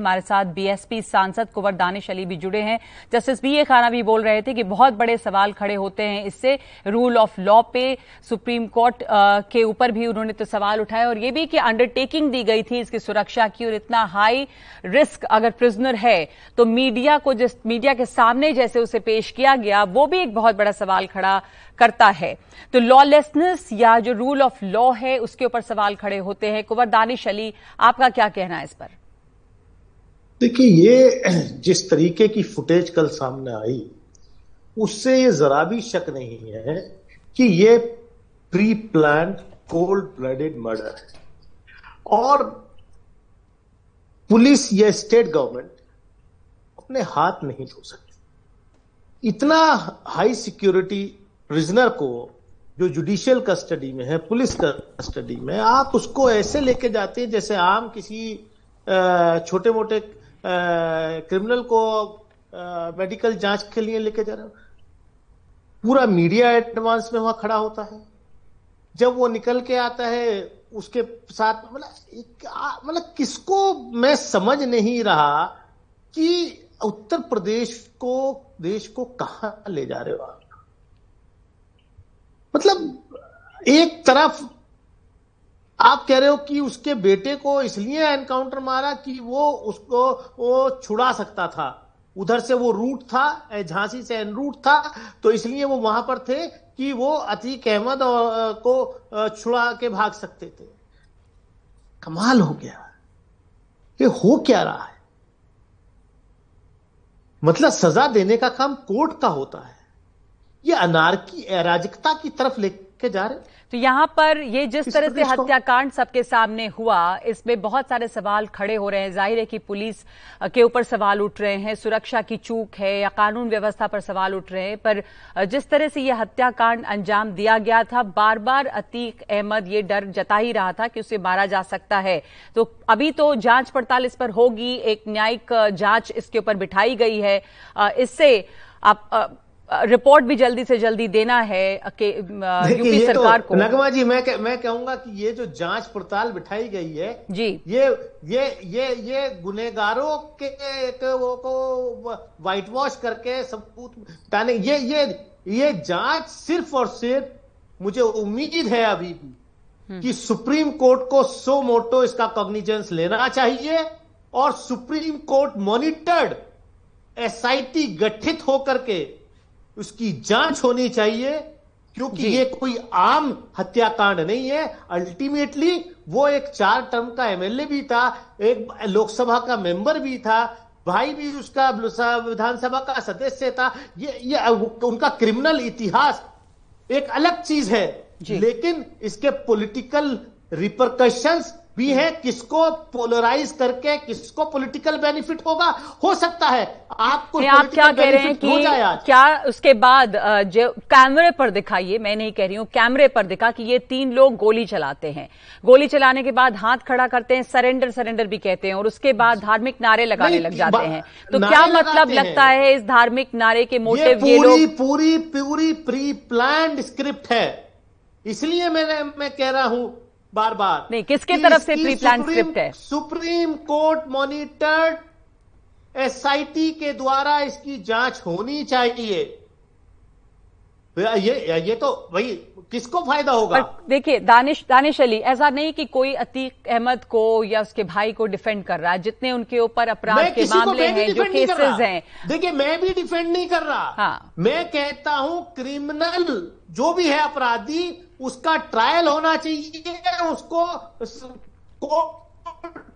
हमारे साथ बीएसपी सांसद कुंवर दानिश अली भी जुड़े हैं। जस्टिस बी ए खाना भी बोल रहे थे कि बहुत बड़े सवाल खड़े होते हैं इससे। रूल ऑफ़ लॉ पे सुप्रीम कोर्ट के ऊपर भी उन्होंने तो सवाल उठाए और ये भी कि अंडरटेकिंग दी गई थी इसकी सुरक्षा की और इतना हाई रिस्क अगर प्रिजनर है तो मीडिया को जिस मीडिया के सामने जैसे उसे पेश किया गया, वो भी एक बहुत बड़ा सवाल खड़ा करता है। तो लॉलेसनेस या जो रूल ऑफ़ लॉ है, उसके ऊपर सवाल खड़े होते हैं। कुंवर दानिश अली, आपका क्या कहना है इस पर? देखिए, ये जिस तरीके की फुटेज कल सामने आई, उससे ये जरा भी शक नहीं है कि ये pre plan cold blooded murder है। और पुलिस या स्टेट गवर्नमेंट अपने हाथ नहीं धो सकती। इतना हाई सिक्योरिटी प्रिजनर को जो जुडिशियल कस्टडी में है, पुलिस कस्टडी में, आप उसको ऐसे लेके जाते हैं जैसे आम किसी छोटे मोटे क्रिमिनल को मेडिकल जाँच के लिए लेके जा रहे हो? पूरा मीडिया एडवांस में वहाँ खड़ा होता है। जब वो निकल के आता है, उसके साथ मतलब मतलब किसको मैं समझ नहीं रहा कि उत्तर प्रदेश को, देश को कहा ले जा रहे हो आप? मतलब एक तरफ़ आप कह रहे हो कि उसके बेटे को इसलिए एनकाउंटर मारा कि वो उसको, वो छुड़ा सकता था। उधर से वो रूट था झांसी से एन रूट था तो इसलिए वो वहाँ पर थे कि वो अतीक अहमद को छुड़ा के भाग सकते थे। कमाल हो गया। ये हो क्या रहा है? मतलब सजा देने का काम कोर्ट का होता है। ये अनारकी, अराजकता की तरफ़ लेके जा रहे तो यहाँ पर ये जिस तरह से हत्याकांड सबके सामने हुआ इसमें बहुत सारे सवाल खड़े हो रहे हैं। ज़ाहिर है कि पुलिस के ऊपर सवाल उठ रहे हैं सुरक्षा की चूक है या कानून व्यवस्था पर सवाल उठ रहे हैं पर जिस तरह से यह हत्याकांड अंजाम दिया गया था बार बार अतीक अहमद ये डर जता ही रहा था कि उसे मारा जा सकता है। तो अभी तो जाँच पड़ताल इस पर होगी एक न्यायिक जाँच इसके ऊपर बिठाई गई है। इससे आप रिपोर्ट भी जल्दी से जल्दी देना है के यूपी तो सरकार तो, को नगमा जी मैं मैं कहूँगा कि ये जो जाँच पड़ताल बिठाई गई है जी ये ये ये ये गुनेगारों के, के वो को व्हाइट वॉश करके सबूत बताने ये ये ये जाँच सिर्फ़ और सिर्फ़ मुझे उम्मीद है अभी भी हम्म। कि सुप्रीम कोर्ट को सो मोटो इसका कॉग्निजेंस लेना चाहिए और सुप्रीम कोर्ट मॉनिटर्ड एसआईटी गठित होकर के उसकी जाँच होनी चाहिए क्योंकि ये कोई आम हत्याकांड नहीं है। अल्टीमेटली वो एक चार टर्म का एमएलए भी था एक लोकसभा का मेंबर भी था भाई भी उसका विधानसभा का सदस्य था। ये ये उनका क्रिमिनल इतिहास एक अलग चीज़ है। लेकिन इसके पॉलिटिकल रिपरकशंस भी है किसको पोलराइज करके किसको पॉलिटिकल बेनिफिट होगा? हो सकता है आपको आप क्या कह रहे हैं कि क्या उसके बाद जो कैमरे पर दिखाइए मैं नहीं कह रही हूँ कैमरे पर दिखा कि ये तीन लोग गोली चलाते हैं। गोली चलाने के बाद हाथ खड़ा करते हैं सरेंडर सरेंडर भी कहते हैं और उसके बाद धार्मिक नारे लगाने लग जाते हैं। तो क्या मतलब लगता है। इस धार्मिक नारे के मोटिव ये पूरी पूरी पूरी प्री प्लान स्क्रिप्ट है। इसलिए मैंने मैं कह रहा हूँ बार बार नहीं किसके तरफ़ से प्री प्लान स्क्रिप्ट है? सुप्रीम कोर्ट मॉनिटर्ड एसआईटी के द्वारा इसकी जाँच होनी चाहिए। ये ये तो भाई किसको फ़ायदा होगा? देखिए दानिश दानिश अली ऐसा नहीं कि कोई अतीक अहमद को या उसके भाई को डिफेंड कर रहा है जितने उनके ऊपर अपराध के मामले हैं जो केसेस हैं। देखिए मैं भी डिफेंड नहीं कर रहा। हाँ। मैं कहता हूँ क्रिमिनल जो भी है अपराधी उसका ट्रायल होना चाहिए उसको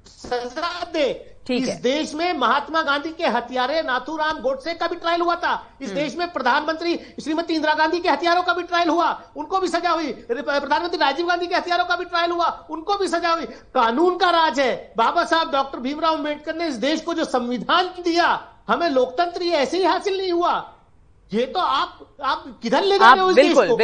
सजा दे। इस देश में महात्मा गांधी के हथियारे नाथूराम गोडसे का भी ट्रायल हुआ था। इस हम्म। देश में प्रधानमंत्री श्रीमती इंदिरा गांधी के हथियारों का भी ट्रायल हुआ। उनको भी सजा हुई। प्रधानमंत्री राजीव गांधी के हथियारों का भी ट्रायल हुआ। उनको भी सजा हुई। कानून का राज है। बाबा साहब डॉक्टर भीमराव अंबेडकर ने इस देश को जो संविधान दिया हमें लोकतंत्र ये ऐसे ही हासिल नहीं हुआ। ये तो आप आप किधर ले जा रहे हो इस देश को?